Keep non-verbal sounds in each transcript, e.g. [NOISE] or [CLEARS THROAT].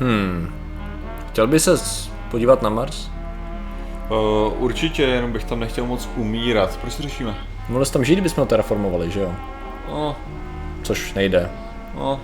Hmm. Chtěl by se podívat na Mars? Uh, určitě, jenom bych tam nechtěl moc umírat. Proč to řešíme? Mohli tam žít, kdybychom ho terraformovali, že jo? No, Což nejde. no.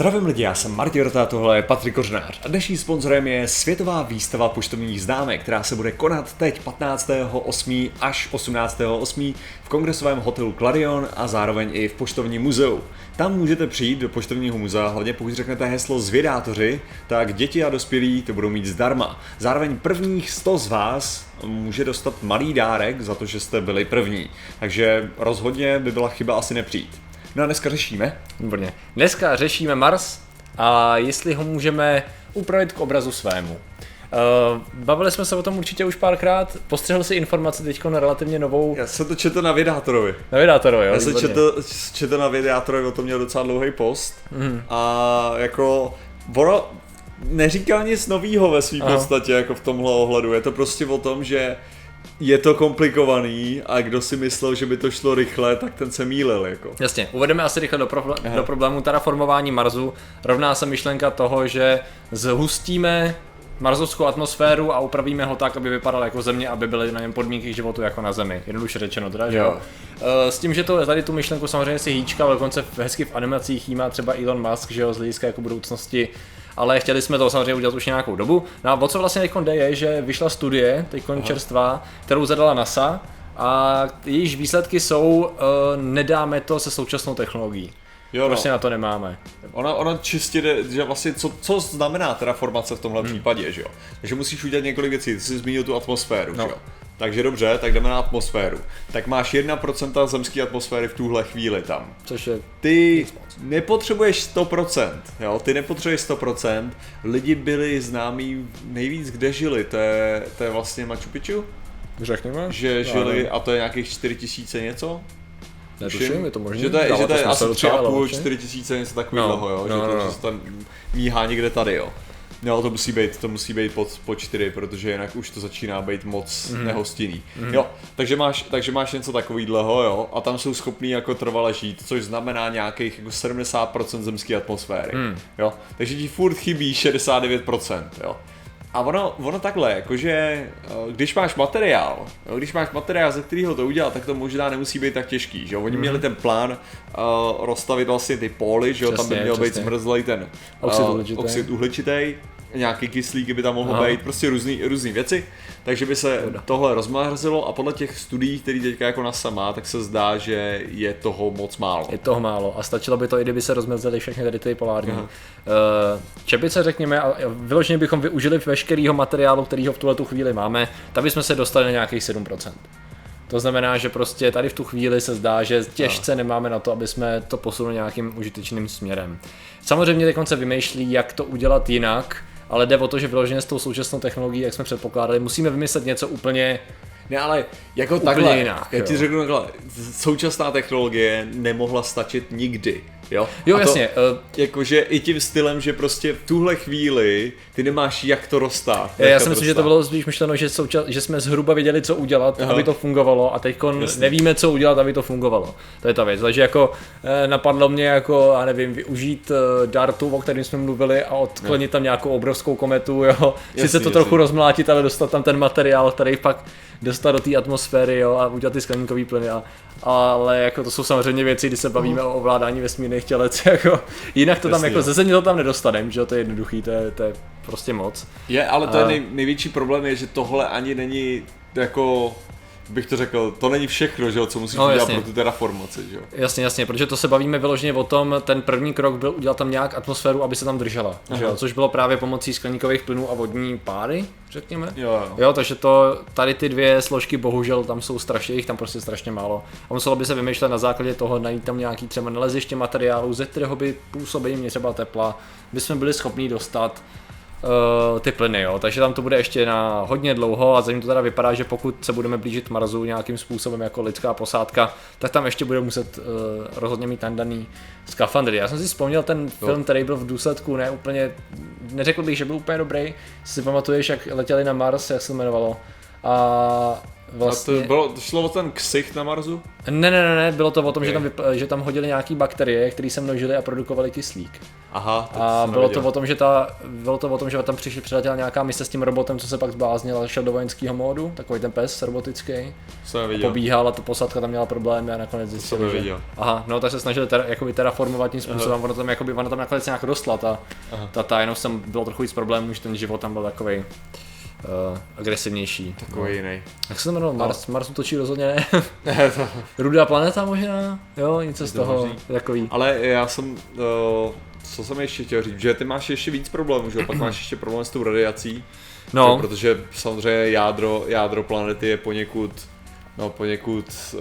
Zdravím lidi, já jsem Martin Rota, tohle je Patrik Kořnář a dnešním sponzorem je Světová výstava poštovních známek, která se bude konat teď 15.8. až 18.8. v kongresovém hotelu Clarion a zároveň i v poštovním muzeu. Tam můžete přijít do poštovního muzea, hlavně pokud řeknete heslo zvědátoři, tak děti a dospělí to budou mít zdarma. Zároveň prvních 100 z vás může dostat malý dárek za to, že jste byli první. Takže rozhodně by byla chyba asi nepřijít. No a dneska řešíme. Výborně. Dneska řešíme Mars a jestli ho můžeme upravit k obrazu svému. Uh, bavili jsme se o tom určitě už párkrát. Postřehl si informaci teď na relativně novou Já jsem to četl na Vědátorovi. na Vydátoro, jo? Já jsem četl, četl na Vědátorovi, o tom měl docela dlouhý post. Mm. A jako, ono neříkal nic novýho ve své podstatě, jako v tomhle ohledu. Je to prostě o tom, že je to komplikovaný a kdo si myslel, že by to šlo rychle, tak ten se mýlil, jako. Jasně, uvedeme asi rychle do, pro, do problému terraformování Marsu. Rovná se myšlenka toho, že zhustíme marsovskou atmosféru a upravíme ho tak, aby vypadal jako země, aby byly na něm podmínky k životu jako na zemi. Jednoduše řečeno teda, že jo. Eh, S tím, že to tady tu myšlenku samozřejmě si hýčka, ale dokonce hezky v animacích jí má třeba Elon Musk, že jo, z hlediska jako budoucnosti ale chtěli jsme to samozřejmě udělat už nějakou dobu. No a o co vlastně teď jde je, že vyšla studie, teď čerstvá, kterou zadala NASA a jejíž výsledky jsou, uh, nedáme to se současnou technologií. Jo, no. Prostě na to nemáme. Ona, ona čistě jde, že vlastně, co, co znamená terraformace v Hmm. tomhle případě, že jo? Takže musíš udělat několik věcí, ty jsi zmínil tu atmosféru, No. že jo? Takže dobře, tak jdeme na atmosféru. Tak máš 1% zemské atmosféry v tuhle chvíli tam. Což je Ty nepotřebuješ 100%, jo? Ty nepotřebuješ 100%. Lidi byli známí nejvíc, kde žili, to je, to je vlastně Machu Picchu, Řekněme. že žili, a to je nějakých 4000 něco? Netuším, je to možný. Že to je, že to je asi 3,5, určitě. 4 tisíce, něco takového, No, jo, že no, to, no, no. že se tam míhá někde tady, jo. No, to musí být, to musí být pod, pod 4, protože jinak už to začíná být moc mm. nehostinný. Mm. Jo, takže máš, takže máš něco takového, jo, a tam jsou schopní jako trvale žít, což znamená nějakých jako 70% zemské atmosféry, mm. jo. Takže ti furt chybí 69%, jo. A ono, ono takhle, jakože eh, když máš materiál, jo, když máš materiál, ze kterého to udělat, tak to možná nemusí být tak těžký, že jo? Oni měli ten plán uh, rozstavit vlastně ty póly, že jo? Tam by Přesně, měl být přesně. zmrzlej ten Oxid eh, uhličitý. oxid uhličitý, nějaký kyslík by tam mohl Aha. být, prostě různý, různý věci, takže by se tohle rozmrazilo a podle těch studií, které teďka jako NASA má, tak se zdá, že je toho moc málo. Je toho málo a stačilo by to, i kdyby se rozmezily všechny tady ty polární. Uh, čepice, řekněme, a vyloženě bychom využili veškerého materiálu, kterýho v tuhle tu chvíli máme, tak bychom se dostali na nějakých 7%. To znamená, že prostě tady v tu chvíli se zdá, že těžce nemáme na to, aby jsme to posunuli nějakým užitečným směrem. Samozřejmě teď se vymýšlí, jak to udělat jinak, ale jde o to, že vyloženě s tou současnou technologií, jak jsme předpokládali, musíme vymyslet něco úplně Ne, ale jako Úplně takhle, jinak, já ti jo. řeknu takhle, současná technologie nemohla stačit nikdy, jo? Jo, A to, jasně, eh, Jakože i tím stylem, že prostě v tuhle chvíli ty nemáš jak to roztát. Já si myslím, že to bylo spíš myšleno, že, souča- že jsme zhruba věděli, co udělat, Aha. aby to fungovalo a teď nevíme, co udělat, aby to fungovalo. To je ta věc. Takže jako eh, napadlo mě jako, já nevím, využít eh, dartu, o kterém jsme mluvili a odklonit tam nějakou obrovskou kometu, jo. Sice Jasně, to trochu jasně. rozmlátit, ale dostat tam ten materiál, který pak dostat do té atmosféry, jo, a udělat ty skleníkové plyny. A, ale jako to jsou samozřejmě věci, kdy se bavíme o ovládání vesmírných tělec, [LAUGHS] jako jinak to tam Jasně, jako jo. ze země to tam nedostaneme, že jo, to je jednoduchý, to je, to je prostě moc. Je, ale to A- je nej, největší problém je, že tohle ani není jako, bych to řekl, to není všechno, že jo, co musíš No, udělat jasně. pro tu terraformaci, že jo. Jasně, jasně, protože to se bavíme vyloženě o tom, ten první krok byl udělat tam nějak atmosféru, aby se tam držela, že jo? což bylo právě pomocí skleníkových plynů a vodní páry, řekněme. Jo, jo. Jo, takže to, tady ty dvě složky bohužel tam jsou strašně, jich tam prostě strašně málo. A muselo by se vymýšlet na základě toho, najít tam nějaký třeba naleziště materiálu, ze kterého by působení třeba tepla, by jsme byli schopni dostat uh, ty plyny, jo. Takže tam to bude ještě na hodně dlouho a zatím to teda vypadá, že pokud se budeme blížit Marsu nějakým způsobem jako lidská posádka, tak tam ještě bude muset uh, rozhodně mít ten daný skafandry. Já jsem si vzpomněl ten film, který byl v důsledku ne úplně, neřekl bych, že byl úplně dobrý. Si pamatuješ, jak letěli na Mars, jak se jmenovalo? A vlastně... A to, bylo, to šlo o ten ksicht na Marsu? Ne, ne, ne, ne, bylo to o tom, Ok. že, tam vyp... že tam hodili nějaký bakterie, které se množily a produkovaly kyslík. Aha, tak A jsem bylo to, o tom, že ta, bylo to o tom, že tam přišli přiletěla nějaká mise s tím robotem, co se pak zbláznil a šel do vojenského módu, takový ten pes robotický. Jsem neviděl. Pobíhal a ta posádka tam měla problémy a nakonec zjistili, že... Aha, no tak se snažili ter, jakoby terraformovat tím způsobem, ono tam, jakoby, ono tam nakonec nějak dostla ta, ta, ta, jenom tam bylo trochu víc problémů, že ten život tam byl takový uh, agresivnější. Takový jiný. Jak se to jmenovalo? Mars, Mars útočí rozhodně ne. [LAUGHS] Ne, Rudá planeta možná? Jo, něco z to toho, možný. takový. Ale já jsem, uh, co jsem ještě chtěl říct, že ty máš ještě víc problémů, že jo? Pak máš ještě problém s tou radiací, No, že? protože samozřejmě jádro, jádro planety je poněkud no poněkud uh,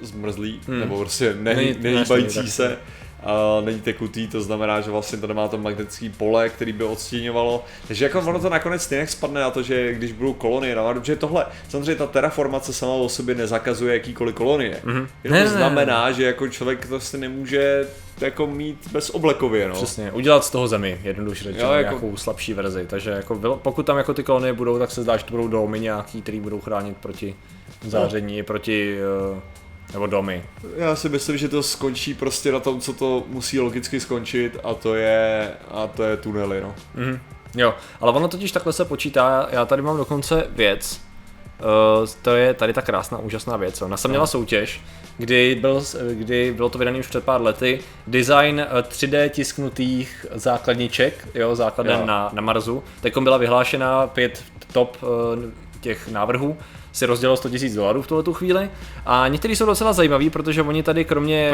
zmrzlý, Hmm. nebo prostě Není- není, ne, nehýbající není se, uh, není tekutý, to znamená, že vlastně to nemá to magnetické pole, který by odstíňovalo, takže jako ono to nakonec stejně spadne na to, že když budou kolonie na že tohle, samozřejmě ta terraformace sama o sobě nezakazuje jakýkoliv kolonie, Mhm. jenom Ne, to ne, ne. znamená, že jako člověk to si nemůže jako mít bez oblekově, no. Přesně, udělat z toho zemi, jednoduše řečeno, Jo, jako- nějakou slabší verzi. Takže jako bylo, pokud tam jako ty kolonie budou, tak se zdá, že to budou domy nějaký, který budou chránit proti záření, no. proti, uh, nebo domy. Já si myslím, že to skončí prostě na tom, co to musí logicky skončit a to je, a to je tunely, no. Mhm. Jo, ale ono totiž takhle se počítá, já tady mám dokonce věc, Uh, to je tady ta krásná, úžasná věc. Ona se měla soutěž, kdy, byl, kdy bylo to vydané už před pár lety, design eh, 3D tisknutých základniček, jo, základem Jo. na, na Marsu. Teď byla vyhlášena pět top eh, těch návrhů, si rozdělilo 100 000 dolarů v tuhle tu chvíli. A některý jsou docela zajímavý, protože oni tady kromě...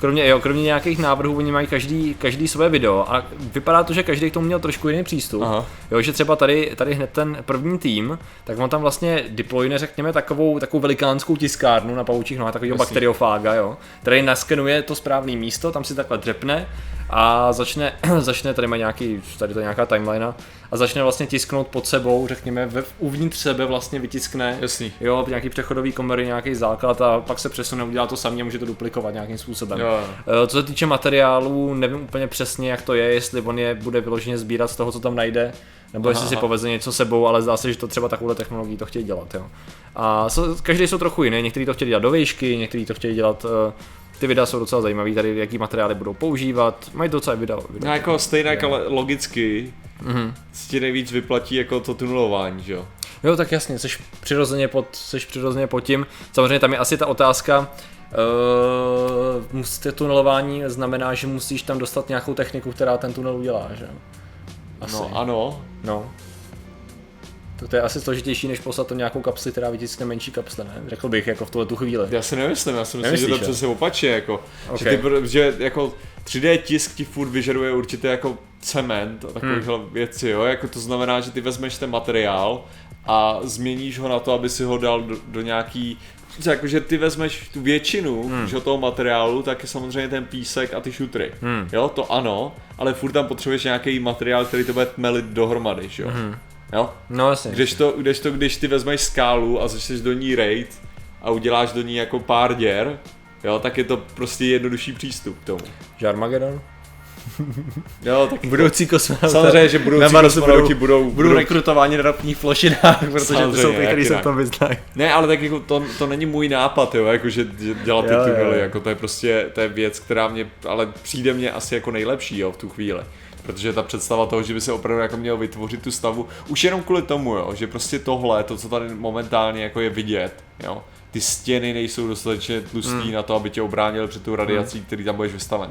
Kromě, jo, kromě nějakých návrhů, oni mají každý, každý své video a vypadá to, že každý k tomu měl trošku jiný přístup. Aha. Jo, že třeba tady, tady hned ten první tým, tak on tam vlastně deployne, řekněme, takovou, takovou velikánskou tiskárnu na paučích nohách, takového bakteriofága, jo, který naskenuje to správné místo, tam si takhle dřepne a začne, [CLEARS THROAT] začne tady má nějaký, tady to je nějaká timeline a začne vlastně tisknout pod sebou, řekněme, ve, uvnitř sebe vlastně vytiskne Jasný. Jo, nějaký přechodový komory, nějaký základ a pak se přesune, udělá to samý a může to duplikovat nějakým způsobem. Jo. Eh, Co se týče materiálů, nevím úplně přesně, jak to je, jestli on je bude vyloženě sbírat z toho, co tam najde, nebo jestli Aha, si aha. poveze něco sebou, ale zdá se, že to třeba takovou technologií to chtějí dělat. Jo. A každý jsou trochu jiný, někteří to chtějí dělat do výšky, někteří to chtějí dělat, eh, ty videa jsou docela zajímavý, tady jaký materiály budou používat, mají docela video. video. No jako stejně, ale logicky Mhm. si ti nejvíc vyplatí jako to tunelování, že jo? Jo, tak jasně, jsi přirozeně pod, jsi přirozeně pod tím. Samozřejmě tam je asi ta otázka, Uh, musíte tunelování znamená, že musíš tam dostat nějakou techniku, která ten tunel udělá, že jo? Asi. No ano, no. To, to je asi složitější, než poslat to nějakou kapsli, která vytiskne menší kapsle, ne? Řekl bych, jako v tuhle tu chvíli. já si nemyslím, já si myslím, Nemyslíš, že to přesně opačně, jako, Ok. že, ty, že jako 3D tisk ti furt vyžaduje určitě jako cement a takovéhle Hmm. věci, jo, jako to znamená, že ty vezmeš ten materiál a změníš ho na to, aby si ho dal do, do nějaký Jakože ty vezmeš tu většinu hmm. že, toho materiálu, tak je samozřejmě ten písek a ty šutry. Hmm. Jo, to ano, ale furt tam potřebuješ nějaký materiál, který to bude tmelit dohromady, že jo. Hmm. Jo? No jasně. Když to, když to, když ty vezmeš skálu a začneš do ní raid a uděláš do ní jako pár děr, jo, tak je to prostě jednodušší přístup k tomu. Že Armageddon? Jo, [LAUGHS] tak Budoucí kosmonauti. samozřejmě, že budoucí kosmonauti budou, budou rekrutováni na ropných plošinách, protože to jsou ty, kteří se tom vyznají. Ne, ale tak jako to, to není můj nápad, jo, jako že dělat ty tunely, jako to je prostě, to je věc, která mě, ale přijde mě asi jako nejlepší, jo, v tu chvíli. Protože ta představa toho, že by se opravdu jako měl vytvořit tu stavu, už jenom kvůli tomu, jo, že prostě tohle, to, co tady momentálně jako je vidět, jo, ty stěny nejsou dostatečně tlustý Hmm. na to, aby tě obránili před tou radiací, který tam budeš vystaven.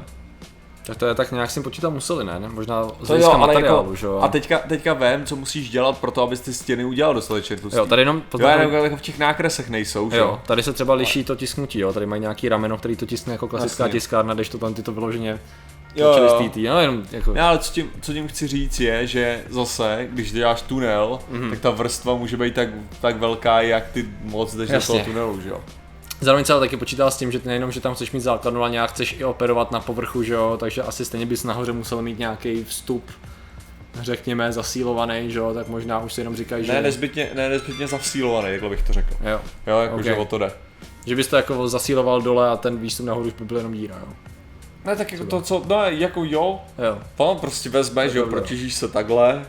Tak to je tak nějak s tím počítat museli, ne? ne? Možná z To hlediska jo, ale materiálu, jako, že jo? a teďka, teďka vím, co musíš dělat pro to, abys ty stěny udělal dostatečně tlustý. Jo, tady jenom jo, potom, já nevím, jako v těch nákresech nejsou, že jo, tady se třeba liší to tisknutí, jo, tady mají nějaký rameno, který to tiskne jako klasická Jasně. tiskárna, když to tam ty to vyloženě Jo, jo. TT, no jenom jako, Ne, ale co tím, co tím chci říct je, že zase, když děláš tunel, Mhm. mm-hmm. tak ta vrstva může být tak, tak velká, jak ty moc jdeš do Jasně. toho tunelu, že jo? Zároveň se ale taky počítá s tím, že ty nejenom, že tam chceš mít základnu, ale nějak chceš i operovat na povrchu, že jo, takže asi stejně bys nahoře musel mít nějaký vstup, řekněme, zasílovaný, že jo, tak možná už si jenom říkají, že... Ne nezbytně, ne nezbytně zavsílovaný, takhle bych to řekl. Jo, Jo, jako Ok. že o to jde. že bys to jako zasíloval dole a ten výstup nahoru už by byl jenom díra, jo. Ne, tak jako to, co, no jako jo, Jo, on prostě vezme, že jo, Dobro. protěžíš se takhle,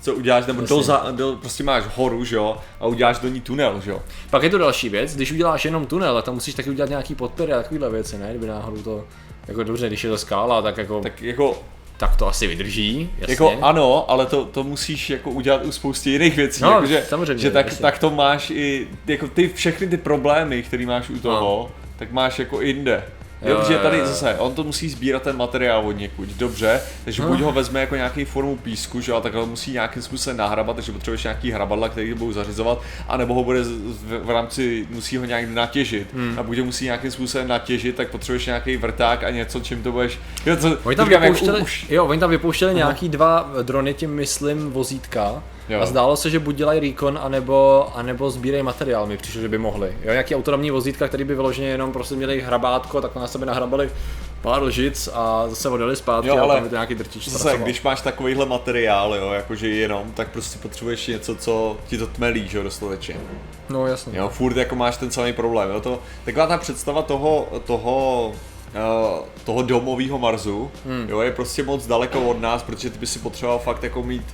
co uděláš, nebo do, za, do, prostě máš horu, že jo, a uděláš do ní tunel, že jo. Pak je to další věc, když uděláš jenom tunel, tak tam musíš taky udělat nějaký podpory a takovéhle věci, ne? Kdyby náhodou to, jako dobře, když je to skála, tak jako, tak, jako, tak to asi vydrží, jasně. jako ano, ale to, to musíš jako udělat u spousty jiných věcí, No, jako, že, samozřejmě, že tak, jasně. tak to máš i, jako ty všechny ty problémy, které máš u toho, tak máš jako jinde. Jo, Jo, protože jo, tady jo. zase, on to musí sbírat ten materiál od někud, dobře, takže buď ho vezme jako nějaký formu písku, že jo, a tak ho musí nějakým způsobem nahrabat, takže potřebuješ nějaký hrabadla, který to budou zařizovat, anebo ho bude v, v rámci, musí ho nějak natěžit, Hmm. a buď ho musí nějakým způsobem natěžit, tak potřebuješ nějaký vrták a něco, čím to budeš, jo, co, Oni tam říkám, jak vypouštěli, u- už, jo, oni tam vypouštěli nějaký dva drony, tím myslím vozítka. Jo. A zdálo se, že buď dělají recon, anebo, anebo sbírají materiál, mi přišlo, že by mohli. Jo, nějaký autonomní vozítka, který by vyloženě jenom prostě měli hrabátko, tak na sebe nahrabali pár lžic a zase odjeli zpátky Jo, a ale tam by to nějaký drtič Zase, zpracoval. když máš takovýhle materiál, jo, jakože jenom, tak prostě potřebuješ něco, co ti to tmelí, že jo, dostatečně. No jasně. Jo, furt jako máš ten samý problém, jo, to, taková ta představa toho, toho, uh, toho domového Marsu, hmm. jo, je prostě moc daleko od nás, protože ty by si potřeboval fakt jako mít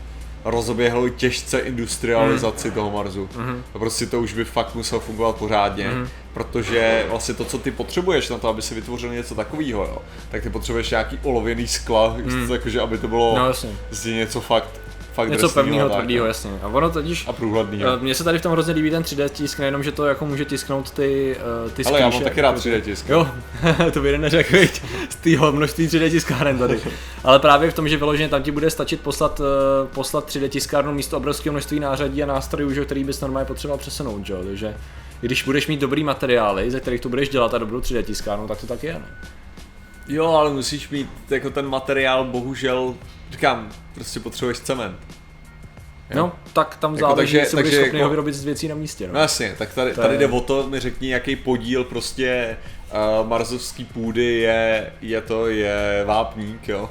rozoběhlou těžce industrializaci hmm. toho Marsu. A prostě to už by fakt muselo fungovat pořádně, hmm. protože vlastně to, co ty potřebuješ na to, aby si vytvořil něco takového, jo, tak ty potřebuješ nějaký olověný skla, hmm. jakože aby to bylo No z něco fakt, fakt Něco pevného, tak, tvrdého, no. jasně. A ono totiž, A průhlednýho. Eh, Mně se tady v tom hrozně líbí ten 3D tisk, nejenom, že to jako může tisknout ty, uh, ty Ale já mám taky rád 3D tisk. Jo, [LAUGHS] to by jeden neřekl, z tého množství 3D tiskáren tady. Ale právě v tom, že vyloženě tam ti bude stačit poslat, uh, poslat 3D tiskárnu místo obrovského množství nářadí a nástrojů, že, který bys normálně potřeboval přesunout, jo. Takže když budeš mít dobrý materiály, ze kterých to budeš dělat a dobrou 3D tiskárnu, tak to tak je. No. Jo, ale musíš mít jako ten materiál, bohužel, říkám, prostě potřebuješ cement. no, tak tam Jako záleží, takže- jestli budeš schopný jako- ho vyrobit z věcí na místě. No No. jasně, tak tady, To tady je- jde o to, mi řekni, jaký podíl prostě uh, marzovský půdy je, je to, je vápník, jo.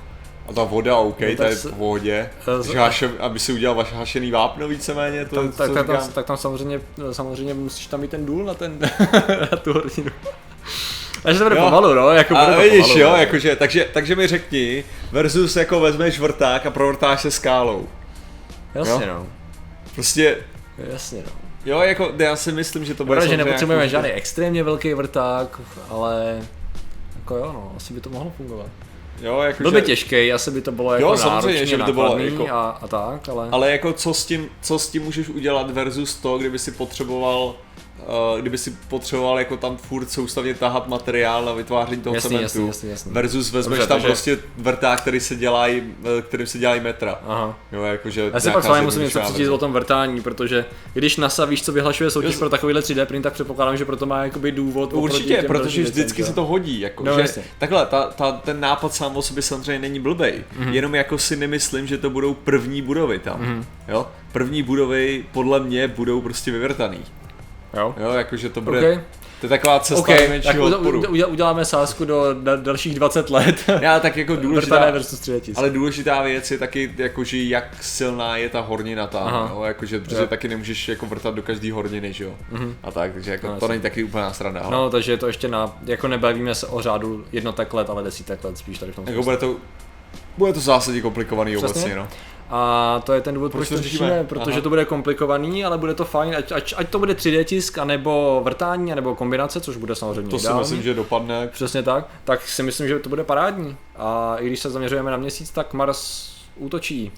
A ta voda, OK, No, ta je v pohodě. Eh, z- haše, aby si udělal vaše hašený vápno víceméně, to, Tam, tak, tak, tam, tak tam samozřejmě, samozřejmě musíš tam mít ten důl na, ten, [LAUGHS] na tu horninu. Takže to bude Jo. pomalu, no, jako bude A to vidíš, pomalu, jo, no. jakože, takže, takže mi řekni, versus jako vezmeš vrták a provrtáš se skálou. Jasně, no. Prostě, Jasně, no. jo, jako, já si myslím, že to bude Bude, že nepotřebujeme jako- žádný extrémně velký vrták, ale jako jo, no, asi by to mohlo fungovat. Jo, jako, Byl by těžký, asi by to bylo jako Jo, samozřejmě, že by to bylo jako- a, a tak, ale... Ale jako co s tím, co s tím můžeš udělat versus to, kdyby si potřeboval kdyby si potřeboval jako tam furt soustavně tahat materiál na vytváření toho Jasný, cementu jasný, jasný, jasný. versus vezmeš Dobře, tam takže- prostě vrták, který se dělají, eh, kterým se dělají metra. Aha. Jo, jakože Já si pak s vámi musím něco přečíst o tom vrtání, protože když NASA víš, co vyhlašuje soutěž Jo, pro takovýhle 3D print, tak předpokládám, že proto má jakoby důvod Určitě, protože věcem, vždycky se to hodí. Jako, No, že jasně. takhle, ta, ta, ten nápad sám o sobě samozřejmě není blbej. Mhm. Mm-hmm. Jenom jako si nemyslím, že to budou první budovy tam. Mhm. Mm-hmm. Jo? První budovy podle mě budou prostě vyvrtaný. Jo. Jo, jakože to bude... OK, To je taková cesta OK, okay, tak nejmenšího odporu. uděl- uděláme sázku do da- dalších 20 let. Já tak jako [LAUGHS] důležitá, versus 3D tisk. ale důležitá věc je taky, jakože jak silná je ta hornina tam, Aha. jo, jakože, protože Jo. taky nemůžeš jako vrtat do každé horniny, že jo, a tak, takže jako No, to není taky úplná sranda, ale No, takže je to ještě na, jako nebavíme se o řádu jednotek let, ale desítek let spíš tady v tom jako bude to, bude to v zásadě komplikovaný Přesně. obecně, no. A to je ten důvod, Proč proč to řešíme? řešíme, protože Aha. to bude komplikovaný, ale bude to fajn, ať, ať, ať to bude 3D tisk, anebo vrtání, anebo kombinace, což bude samozřejmě To si ideální. myslím, že dopadne. Přesně tak, tak si myslím, že to bude parádní. A i když se zaměřujeme na měsíc, tak Mars útočí.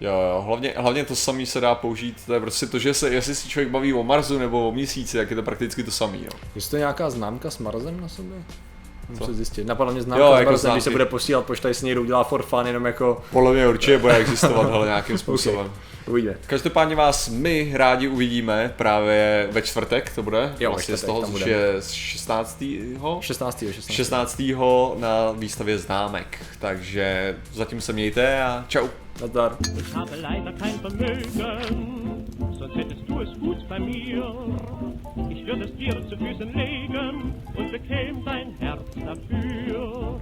Jo, jo, hlavně, hlavně to samý se dá použít, to je prostě to, že se, jestli si člověk baví o Marsu nebo o měsíci, tak je to prakticky to samý, jo. Je to nějaká známka s Marsem na sobě? Co? Musím zjistit. Napadla mě známka Jo, jako Marsem, když se bude posílat pošta, jestli někdo udělá for fun, jenom jako Podle mě určitě bude existovat, hele, nějakým [LAUGHS] způsobem. uvidíme. Každopádně vás my rádi uvidíme právě ve čtvrtek, to bude, Jo, vlastně z čtvrtek toho, tam což je z 16. 16. 16. 16. na výstavě známek, takže zatím se mějte a čau. Nazdar. Ich habe leider kein Vermögen, sonst hättest du es gut bei mir. Ich würde es dir zu Füßen legen und bekäm dein Herz dafür.